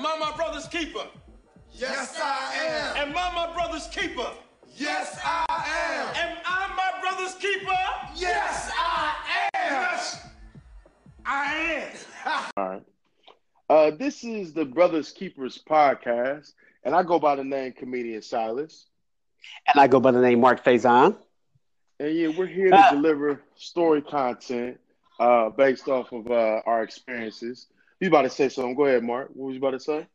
Am I my brother's keeper? Yes, I am. Am I my brother's keeper? Yes, I am. Am I my brother's keeper? Yes, I am. Yes, I am. All right. Uh, this is the Brothers Keepers podcast, and I go by the name Comedian Silas. And I go by the name Mark Fazon. And yeah, we're here to Ah. deliver story content uh, based off of uh, our experiences. You about to say something? Go ahead, Mark. What was you about to say?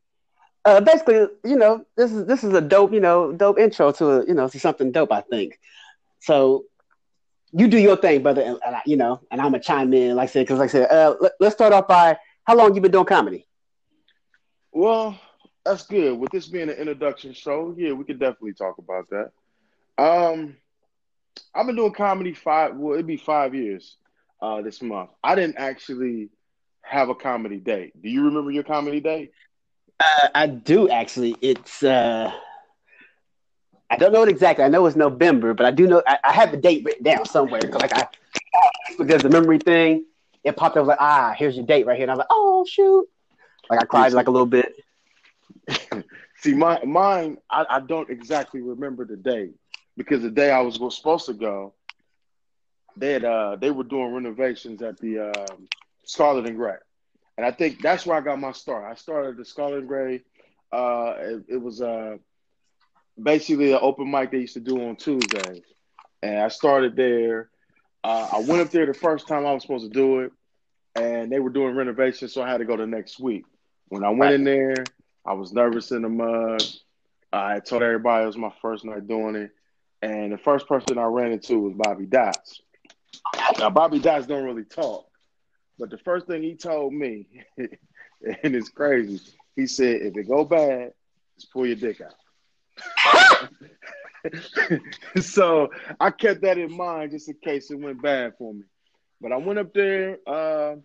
Uh, basically, you know, this is this is a dope, you know, dope intro to a, you know, to something dope. I think. So, you do your thing, brother, and, and I, you know, and I'm gonna chime in, like I said, because like I said, uh, let, let's start off by how long you been doing comedy? Well, that's good. With this being an introduction show, yeah, we could definitely talk about that. Um, I've been doing comedy five. Well, it'd be five years uh, this month. I didn't actually have a comedy day. Do you remember your comedy day? Uh, I do actually. It's uh, I don't know it exactly. I know it's November, but I do know I, I have the date written down somewhere. 'cause, Like I, because the memory thing, it popped up like ah, here's your date right here, and I was like, oh shoot, like I cried like a little bit. See, my mine, I, I don't exactly remember the day because the day I was supposed to go, they had uh they were doing renovations at the um, Scarlet and Gray, and I think that's where I got my start. I started the Scarlet and Gray. Uh, it, it was uh basically an open mic they used to do on Tuesdays, and I started there. Uh, I went up there the first time I was supposed to do it, and they were doing renovations, so I had to go the next week. When I went in there, I was nervous in the mud. I told everybody it was my first night doing it, and the first person I ran into was Bobby Dots. Now Bobby Dots don't really talk, but the first thing he told me, and it's crazy, he said, "If it go bad, just pull your dick out." so I kept that in mind just in case it went bad for me. But I went up there, uh,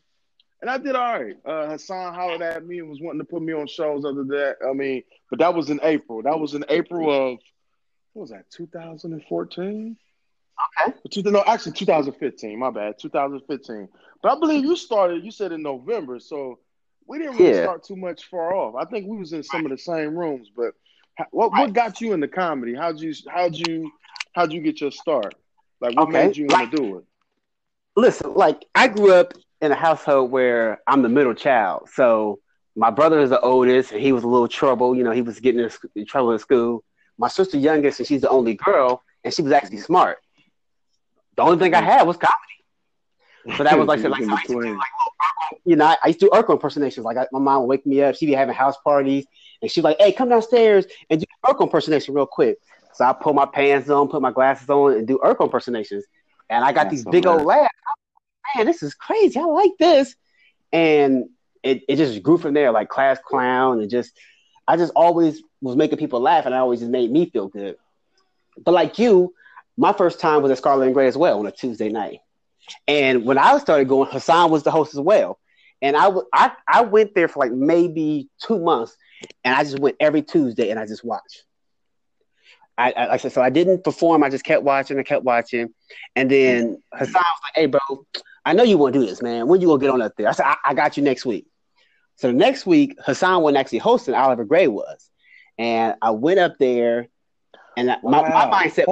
and I did all right. Uh, Hassan hollered at me and was wanting to put me on shows other than that. I mean, but that was in April. That was in April of what was that? 2014. Okay. No, actually 2015. My bad, 2015. But I believe you started. You said in November, so we didn't really Yeah. start too much far off. I think we was in some of the same rooms. But what what got you into comedy? How'd you how'd you how'd you get your start? Like what Okay. made you want to do it? listen, like I grew up in a household where I'm the middle child. So my brother is the oldest, and he was a little trouble. You know, he was getting in in trouble in school. My sister youngest, and she's the only girl, and she was actually smart. The only thing I mm. had was comedy. So that was like, so, like, so I used to do, like oh, little you know, I, I used to do Urkel impersonations. Like I, my mom would wake me up, she'd be having house parties, and she'd be like, "Hey, come downstairs and do Urkel impersonation real quick." So I pull my pants on, put my glasses on, and do Urkel impersonations. And I got That's these big old laughs. Man, this is crazy. I like this. And it, it just grew from there, like class clown, and just I just always was making people laugh, and I always just made me feel good. But like you, my first time was at Scarlet and Gray as well on a Tuesday night. And when I started going, Hassan was the host as well. And I w- I, I went there for like maybe two months, and I just went every Tuesday and I just watched. I, I, I said, so I didn't perform. I just kept watching and kept watching. And then Hassan was like, "Hey, bro, I know you want to do this, man. When you gonna get on up there?" I said, I, "I got you next week." So the next week, Hassan wasn't actually hosting. Oliver Gray was, and I went up there, and I, my, my mindset.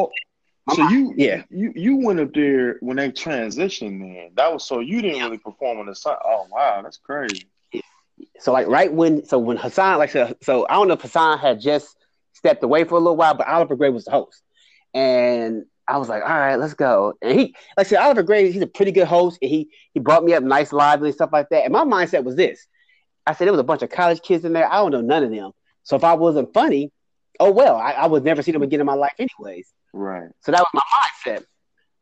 So mind- you yeah. you you went up there when they transitioned then. That was so you didn't really perform on the side. Oh wow, that's crazy. So like right when so when Hassan like so, so I don't know if Hassan had just stepped away for a little while, but Oliver Gray was the host, and I was like, all right, let's go. And he like I said, Oliver Gray, he's a pretty good host, and he he brought me up nice, lively, and stuff like that. And my mindset was this: I said there was a bunch of college kids in there. I don't know none of them. So if I wasn't funny, oh well, I, I would never see them again in my life, anyways. Right. So that was my mindset.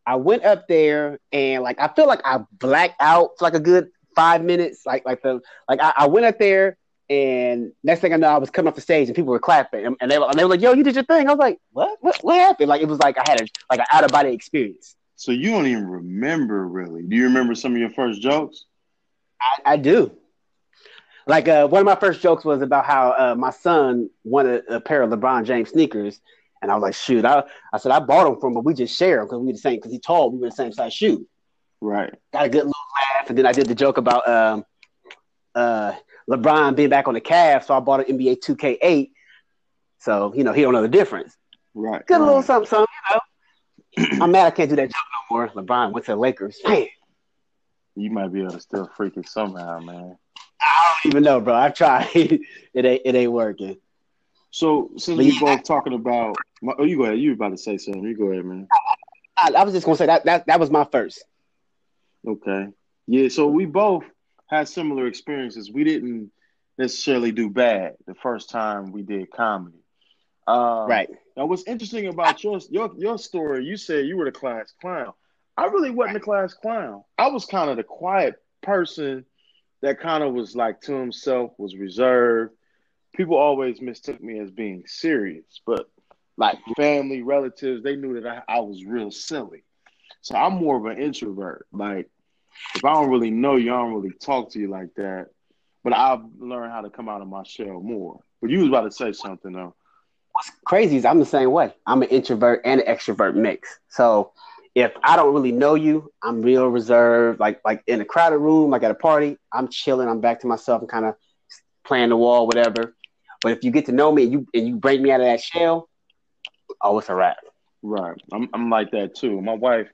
I went up there and like I feel like I blacked out for like a good five minutes. Like like the like I, I went up there and next thing I know I was coming off the stage and people were clapping and, and they were and they were like, "Yo, you did your thing." I was like, "What? What, what happened?" Like it was like I had a like an out of body experience. So you don't even remember really. Do you remember some of your first jokes? I, I do. Like uh, one of my first jokes was about how uh, my son wanted a pair of LeBron James sneakers, and I was like, "Shoot!" I, I said I bought them from him, but we just share them because we the same. Because he tall, we were the same size shoe. Right. got a good little laugh, and then I did the joke about um, uh, LeBron being back on the Cavs, so I bought an NBA 2K8. So you know he don't know the difference. Right. Good right. little something, something. You know, I'm mad I can't do that joke no more. LeBron went to the Lakers. Man, You might be able to still freak it somehow, man. I don't even know, bro. I've tried. it ain't it ain't working. So since we yeah. both talking about, my, oh, you go ahead. You about to say something. You go ahead, man. I, I was just gonna say that that that was my first. Okay. Yeah. So we both had similar experiences. We didn't necessarily do bad the first time we did comedy. Um, Right. Now, what's interesting about your your your story? You said you were the class clown. I really wasn't the class clown. I was kind of the quiet person that kind of was like to himself, was reserved. People always mistook me as being serious, but like family, relatives, they knew that I, I was real silly. So I'm more of an introvert. Like if I don't really know you, I don't really talk to you like that. But I've learned how to come out of my shell more. But you was about to say something though. What's crazy is I'm the same way. I'm an introvert and an extrovert mix. So if I don't really know you, I'm real reserved. Like like in a crowded room, like at a party, I'm chilling. I'm back to myself. I'm kind of playing the wall, whatever. But if you get to know me and you and you break me out of that shell, oh, it's a wrap. Right. I'm I'm like that too. My wife,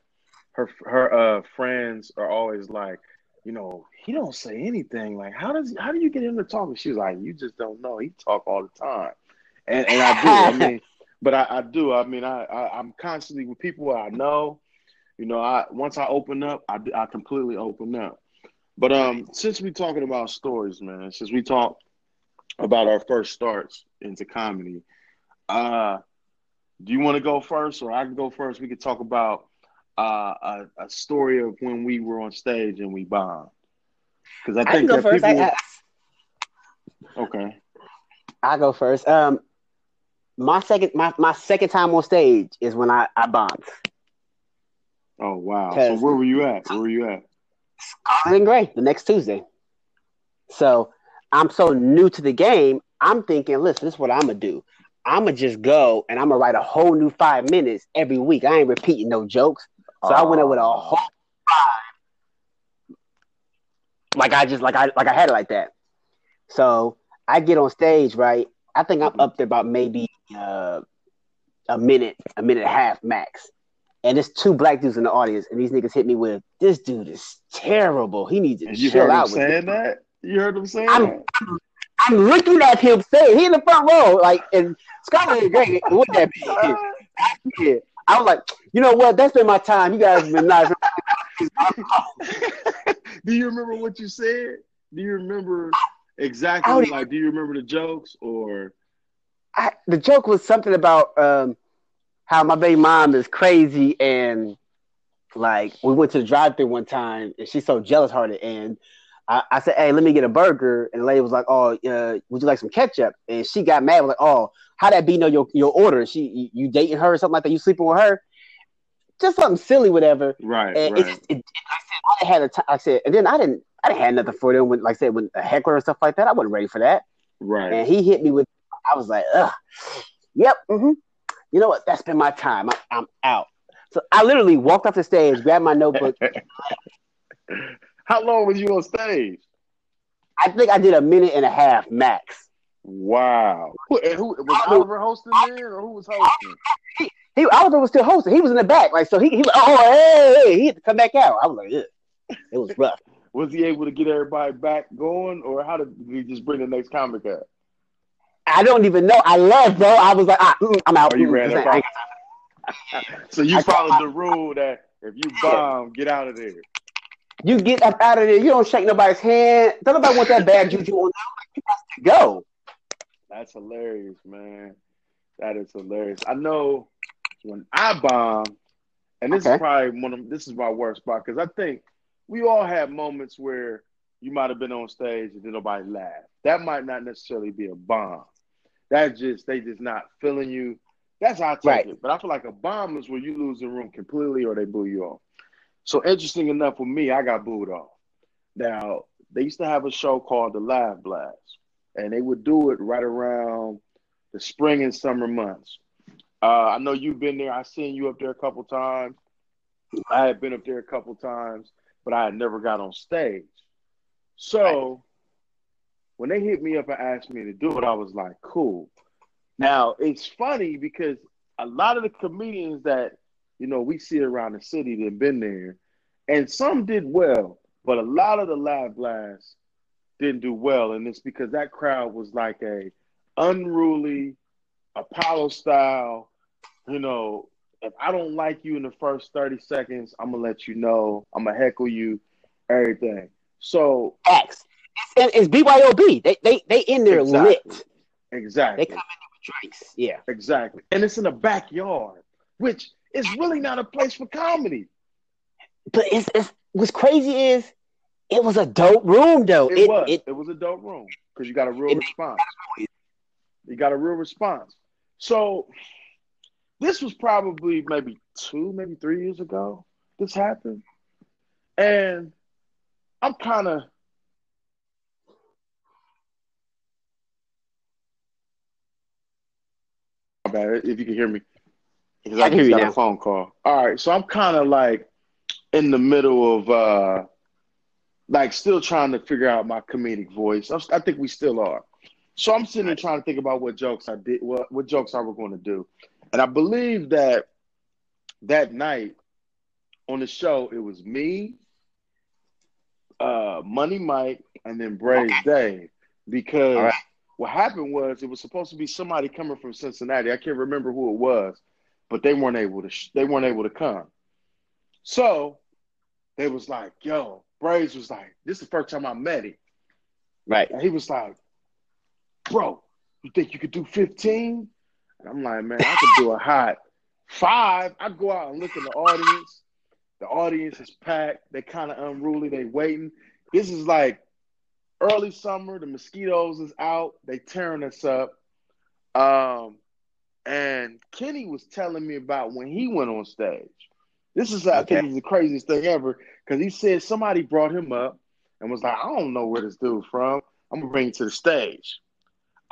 her her uh friends are always like, you know, he don't say anything. Like, how does how do you get him to talk? And she was like, you just don't know. He talk all the time. And and I do. I mean, but I, I do. I mean, I, I I'm constantly with people I know. You know, I once I open up, I I completely open up. But um, since we're talking about stories, man, since we talk about our first starts into comedy, uh, do you want to go first, or I can go first? We could talk about uh, a, a story of when we were on stage and we bombed. Because I I can think go that first. I, people. I, okay. I go first. Um, my second my, my second time on stage is when I I bombed. Oh wow. So where were you at? Where were you at? Scarlet and Gray the next Tuesday. So I'm so new to the game. I'm thinking, listen, this is what I'm gonna do. I'm gonna just go and I'm gonna write a whole new five minutes every week. I ain't repeating no jokes. So I went up with a whole five, like I just like I like I had it like that. So I get on stage, right? I think I'm up there about maybe uh, a minute, a minute and a half max. And there's two black dudes in the audience, and these niggas hit me with, "This dude is terrible. He needs to And you chill heard him out." With saying that? You heard him saying I'm- that? I'm looking at him saying, "He in the front row, like." And Scarlet and Gray, what that be? Yeah. I was like, you know what? That's been my time. You guys have been nice. do you remember what you said? Do you remember exactly? Like, do you remember the jokes or? I, the joke was something about um, how my baby mom is crazy and like we went to the drive-thru one time and she's so jealous hearted and I, I said, "Hey, let me get a burger," and the lady was like, "Oh, uh, would you like some ketchup?" And she got mad, was like, "Oh, how that be know your your order? She you, you dating her or something like that? You sleeping with her? Just something silly, whatever." Right, And right. it's, it, I said, I had a t- I said, and then I didn't, I didn't have nothing for them when, like I said, when a heckler and stuff like that. I wasn't ready for that. right. And he hit me with, I was like, ugh, yep, hmm you know what? That's been my time. I, I'm out. So I literally walked off the stage, grabbed my notebook. How long was you on stage? I think I did a minute and a half max. Wow. Who, and who was Oliver hosting there, or who was hosting? He Oliver was still hosting. He was in the back, like so. He, he was, oh hey, hey, he had to come back out. I was like, Ugh. it was rough. Was he able to get everybody back going, or how did he just bring the next comic up? I don't even know. I left, bro. I was like, ah, mm, I'm out. Oh, you Mm, ran I So you I- followed the rule that if you bomb, get out of there. You get up out of there. You don't shake nobody's hand. Don't nobody want that bad juju on you. You got to go. That's hilarious, man. That is hilarious. I know when I bomb, and this Okay. is probably one of this is my worst spot because I think we all have moments where you might have been on stage and then nobody laughed. That might not necessarily be a bomb. That just they just not feeling you. That's how I take Right. it. But I feel like a bomb is where you lose the room completely or they boo you off. So interesting enough for me, I got booed off. Now they used to have a show called The Live Blast, and they would do it right around the spring and summer months. Uh, I know you've been there. I seen you up there a couple times. I had been up there a couple times, but I had never got on stage. So when they hit me up and asked me to do it, I was like, cool. Now it's funny because a lot of the comedians that you know we see around the city that have been there, and some did well, but a lot of the live Blast didn't do well, and it's because that crowd was like a unruly Apollo style. You know, if I don't like you in the first thirty seconds, I'm gonna let you know. I'm gonna heckle you, everything. So X. It's, it's BYOB. They they they in there Exactly. lit. exactly. They come in there with drinks. Yeah. Exactly. And it's in the backyard, which is really not a place for comedy. But it's, it's what's crazy is it was a dope room though. It, It was. It, it, was a dope room because you got a real response. You got a real response. So this was probably maybe two, maybe three years ago. This happened, and I'm kind of. Bad if you can hear me, because I I can hear just got now. a phone call. All right, so I'm kind of like in the middle of uh like still trying to figure out my comedic voice. I'm, I think we still are. So I'm sitting there trying to think about what jokes I did, what what jokes I was going to do, and I believe that that night on the show it was me, uh, Money Mike, and then Braves Dave because right. What happened was it was supposed to be somebody coming from Cincinnati. I can't remember who it was, but they weren't able to. Sh- they weren't able to come. So they was like, "Yo, Braves was like, this is the first time I met him." right. And he was like, Bro, you think you could do 15? And I'm like, Man, I could do a hot five. I go out and look in the audience. The audience is packed. They kind of unruly. They waiting. This is like early summer. The mosquitoes is out. They tearing us up. Um, and Kenny was telling me about when he went on stage. This is, I Okay. think, is the craziest thing ever because he said somebody brought him up and was like, I don't know where this dude from. I'm gonna bring him to the stage.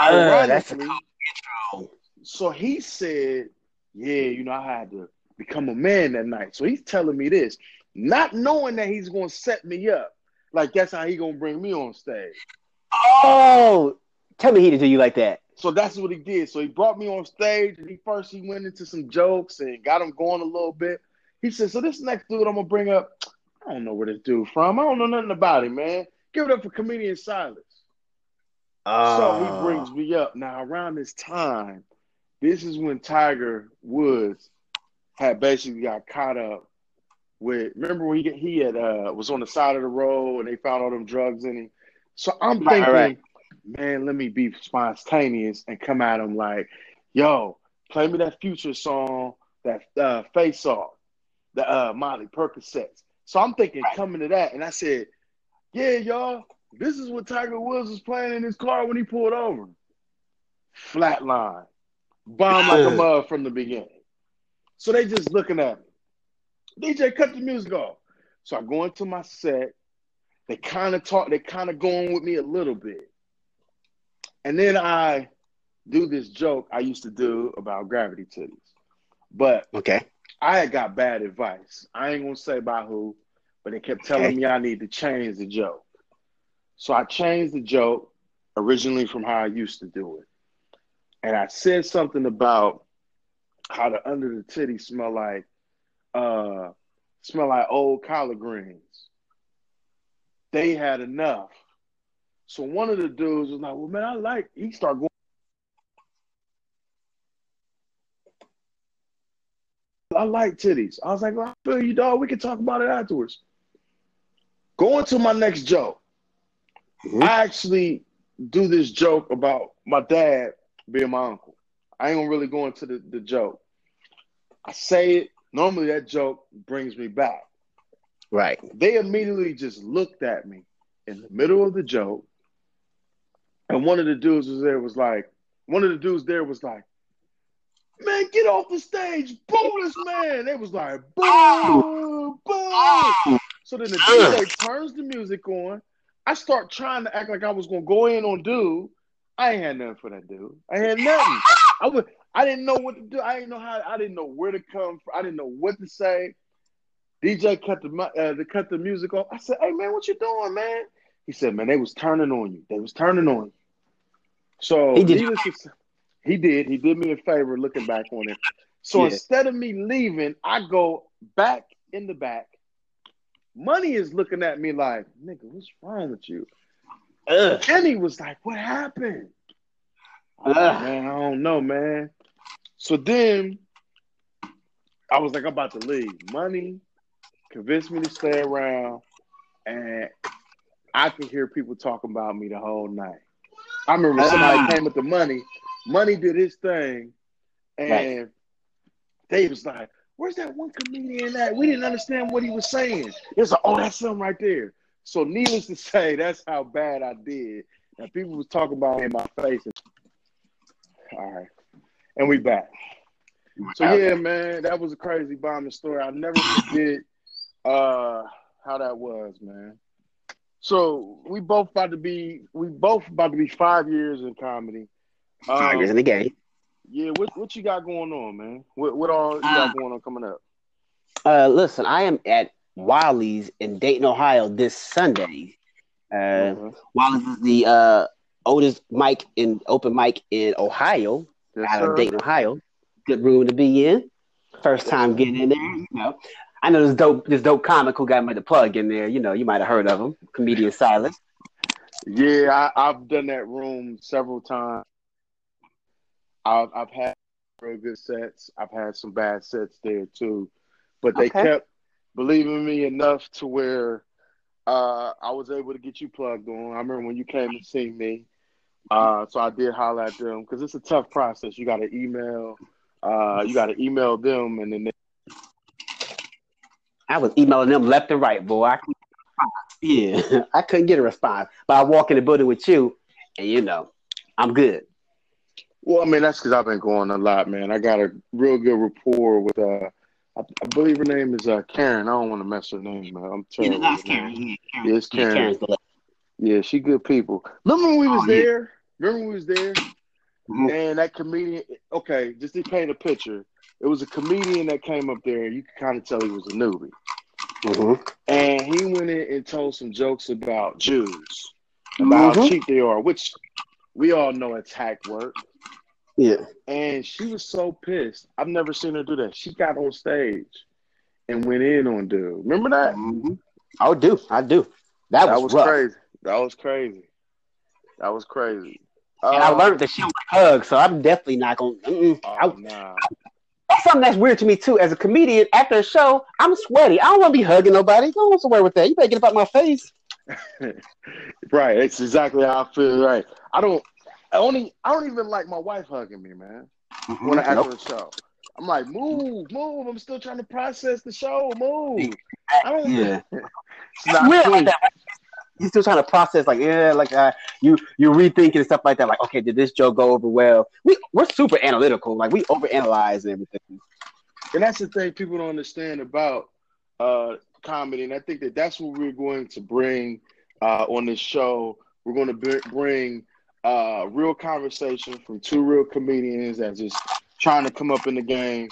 Uh, that's a Intro. so he said, Yeah, you know, I had to become a man that night. So he's telling me this, not knowing that he's gonna set me up. Like that's how he gonna bring me on stage. Oh, tell me he didn't do you like that. So that's what he did. So he brought me on stage and he first he went into some jokes and got him going a little bit. He said, So this next dude I'm gonna bring up, I don't know where this dude from. I don't know nothing about him, man. Give it up for comedian Silas. So Oh, he ah. brings me up. Now, around this time, this is when Tiger Woods had basically got caught up with. Remember when he he had uh, was on the side of the road and they found all them drugs in him. So I'm thinking, right. man, let me be spontaneous and come at him like, yo, play me that future song, that uh, face off, the uh, Molly Percocets. So I'm thinking coming to that, and I said, yeah, y'all, this is what Tiger Woods was playing in his car when he pulled over. Flatline. Bomb like a mug from the beginning. So they just looking at me. DJ, cut the music off. So I go into my set. They kind of talk, they kind of going with me a little bit. And then I do this joke I used to do about gravity titties. But okay. I had got bad advice. I ain't gonna say by who, but they kept telling Okay. me I need to change the joke. So I changed the joke originally from how I used to do it. And I said something about how the under the titty smell like uh smell like old collard greens. They had enough. So one of the dudes was like, Well man, I like he started going I like titties. I was like, well, I feel you, dog. We can talk about it afterwards. Going to my next joke. Mhm. I actually do this joke about my dad being my uncle. I ain't gonna really go into the, the joke. I say it. Normally that joke brings me back. Right. They immediately just looked at me in the middle of the joke. And one of the dudes was there was like, one of the dudes there was like, man, get off the stage, boo this man. They was like, boo, boo. So then the DJ turns the music on. I start trying to act like I was gonna go in on dude. I ain't had nothing for that dude. I had nothing. I was I didn't know what to do. I didn't know how. I didn't know where to come from. I didn't know what to say. DJ cut the uh, to cut the music off. I said, "Hey man, what you doing, man?" He said, "Man, they was turning on you. They was turning on you." So He did he did. He did me a favor looking back on it. So Yeah. instead of me leaving, I go back in the back. Money is looking at me like, "Nigga, what's wrong with you?" Ugh. Kenny was like, "What happened?" Ugh. Man, I don't know, man. So then I was like, I'm about to leave. Money convinced me to stay around, and I could hear people talking about me the whole night. I remember somebody Ah. came with the money. Money did his thing, and they was like, "Where's that one comedian at?" We didn't understand what he was saying. It's like, "Oh, that's him right there." So, needless to say, that's how bad I did. And people was talking about me in my face. All right, and we back. So yeah, man, that was a crazy bombing story. I'll never forget uh, how that was, man. So we both about to be we both about to be five years in comedy. Um, Five years in the game. Yeah, what what you got going on, man? What what all you Uh, got going on coming up? Uh, listen, I am at Wiley's in Dayton, Ohio this Sunday. Uh, Mhm. Wiley's is the uh, oldest mic in open mic in Ohio, Yes, out sir. of Dayton, Ohio. Good room to be in. First time getting in there, you know. I know this dope, this dope comic who got me the plug in there. You know, you might have heard of him, comedian Silas. Yeah, I, I've done that room several times. I've I've had real good sets. I've had some bad sets there too, but they Okay. kept believing me enough to where uh, I was able to get you plugged on. I remember when you came to see me, uh, so I did holler at them because it's a tough process. You got to email, uh, you got to email them, and then they, I was emailing them left and right, boy. I couldn't get a response. yeah, I couldn't get a response. But I walk in the building with you, and you know, I'm good. well, I mean that's because I've been going a lot, man. I got a real good rapport with uh. I, I believe her name is uh, Karen. I don't want to mess her name man. I'm telling You terrible. know, that's with. Karen. Yeah, Yeah, it's Karen. Karen's the Yeah, she good people. Remember when we was Oh, yeah. there? Remember when we was there? Mhm. And that comedian, okay, just to paint a picture, it was a comedian that came up there, and you could kind of tell he was a newbie. Mhm. And he went in and told some jokes about Jews, about how Mhm. cheap they are, which we all know it's hack work. Yeah. And she was so pissed. I've never seen her do that. She got on stage and went in on dude. Remember that? Mhm. I do. I do. That, That was, was crazy. That was crazy. That was crazy. And I Uh, learned that she don't like hugs, so I'm definitely not gonna. Mm-mm. Oh, I- nah. that's something that's weird to me too. As a comedian, after a show, I'm sweaty. I don't want to be hugging nobody. Don't want to worry with that. You better get up out my face. right. it's exactly how I feel. Right. I don't. I only. I don't even like my wife hugging me, man. When I after Nope. a show, I'm like, move, move. I'm still trying to process the show. Move. I don't. Yeah. It's not weird cool. like that. You're still trying to process, like yeah, like uh, you you rethinking and stuff like that. Like, okay, did this joke go over well? We we're super analytical. Like we overanalyze everything. And that's the thing people don't understand about uh, comedy. And I think that that's what we're going to bring uh, on this show. We're going to b- bring uh, real conversation from two real comedians that just trying to come up in the game.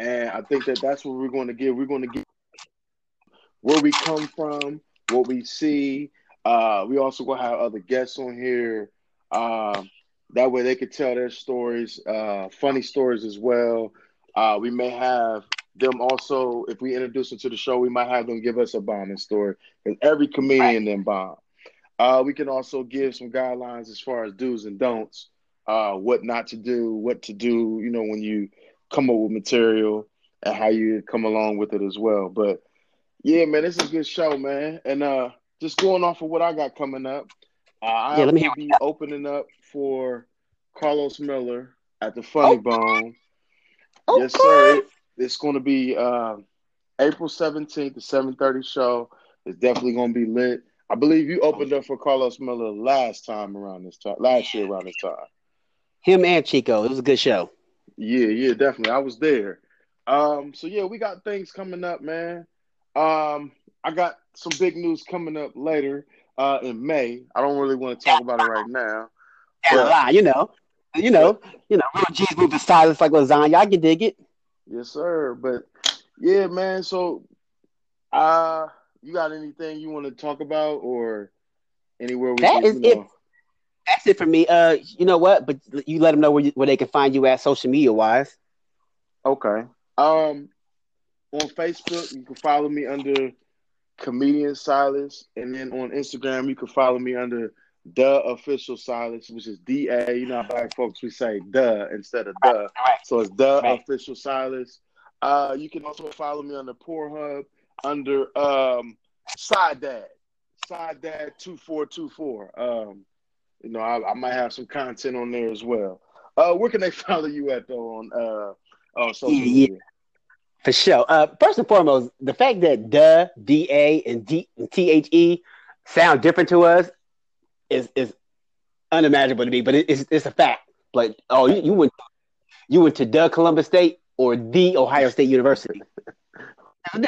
And I think that that's what we're going to give. We're going to get where we come from, what we see. Uh, we also to have other guests on here. Um, that way they could tell their stories, uh, funny stories as well. Uh, we may have them also, if we introduce them to the show, we might have them give us a bombing story. Because every comedian then bomb. Uh, we can also give some guidelines as far as do's and don'ts, uh, what not to do, what to do, you know, when you come up with material and how you come along with it as well. But yeah, man, this is a good show, man. And uh, just going off of what I got coming up, uh, I Yeah, let me hear be opening up for Carlos Miller at the Funny Oh. Bone. Oh, yes, sir. It- it's going to be uh, April 17th, the 7:30 show. It's definitely going to be lit. I believe you opened up for Carlos Miller last time around this time, last year around this time. Him and Chico. It was a good show. Yeah, yeah, definitely. I was there. Um, so yeah, we got things coming up, man. Um, I got some big news coming up later uh, in May. I don't really want to talk about it right now. But- lie, you know, you know, you know. Real G's move to silence like lasagna. I can dig it. Yes, sir. But yeah, man. So, uh, you got anything you want to talk about or Anywhere we That can, is it. know. That's it for me. Uh, you know what? But you let them know where you, where they can find you at social media wise. Okay. Um, on Facebook, you can follow me under comedian Silas, and then on Instagram, you can follow me under the official Silas, which is D A. You know, black folks we say the instead of the, All right. so it's the Right. official Silas. Uh, you can also follow me on the Pornhub under um Side Dad, Side Dad two four two four. Um, you know, I, I might have some content on there as well. Uh, where can they follow you at though on uh on social Yeah, yeah. media? For sure. Uh, first and foremost, the fact that the D A and D T H E sound different to us is is unimaginable to me, but it, it's it's a fact. Like, oh, you, you went you went to the Columbus State or the Ohio State University.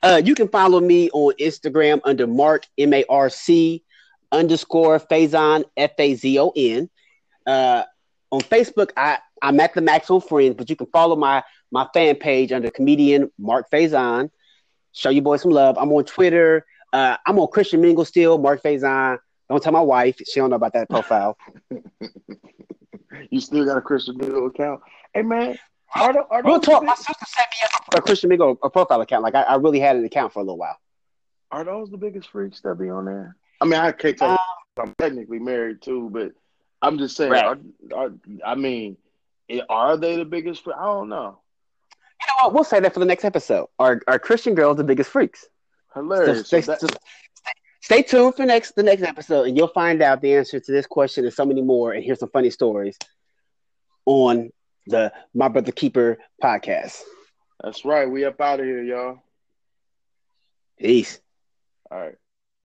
Uh, you can follow me on Instagram under Mark M A R C underscore Fazon F A Z O N. Uh, on Facebook, I I'm at the Maximum Friends, but you can follow my my fan page under comedian Mark Fazon. Show you boys some love. I'm on Twitter. Uh, I'm on Christian Mingle still, Mark Fazon. Don't tell my wife; she don't know about that profile. You still got a Christian Mingle account? Hey man, are, the, are, Real those talk. the My sister set me up a Christian Mingle a profile account. Like I, I really had an account for a little while. are those the biggest freaks that be on there? I mean, I can't tell. Uh, I'm technically married too, but I'm just saying. Right. Are, are, I mean, are they the biggest? Freak? I don't know. Know what? We'll say that for the next episode. Are are Christian girls the biggest freaks? So Hilarious. stay, So that- just stay tuned for next the next episode, and you'll find out the answer to this question and so many more, and hear some funny stories on the My Brother Keeper podcast. that's right. We up out of here, y'all. Peace. All right.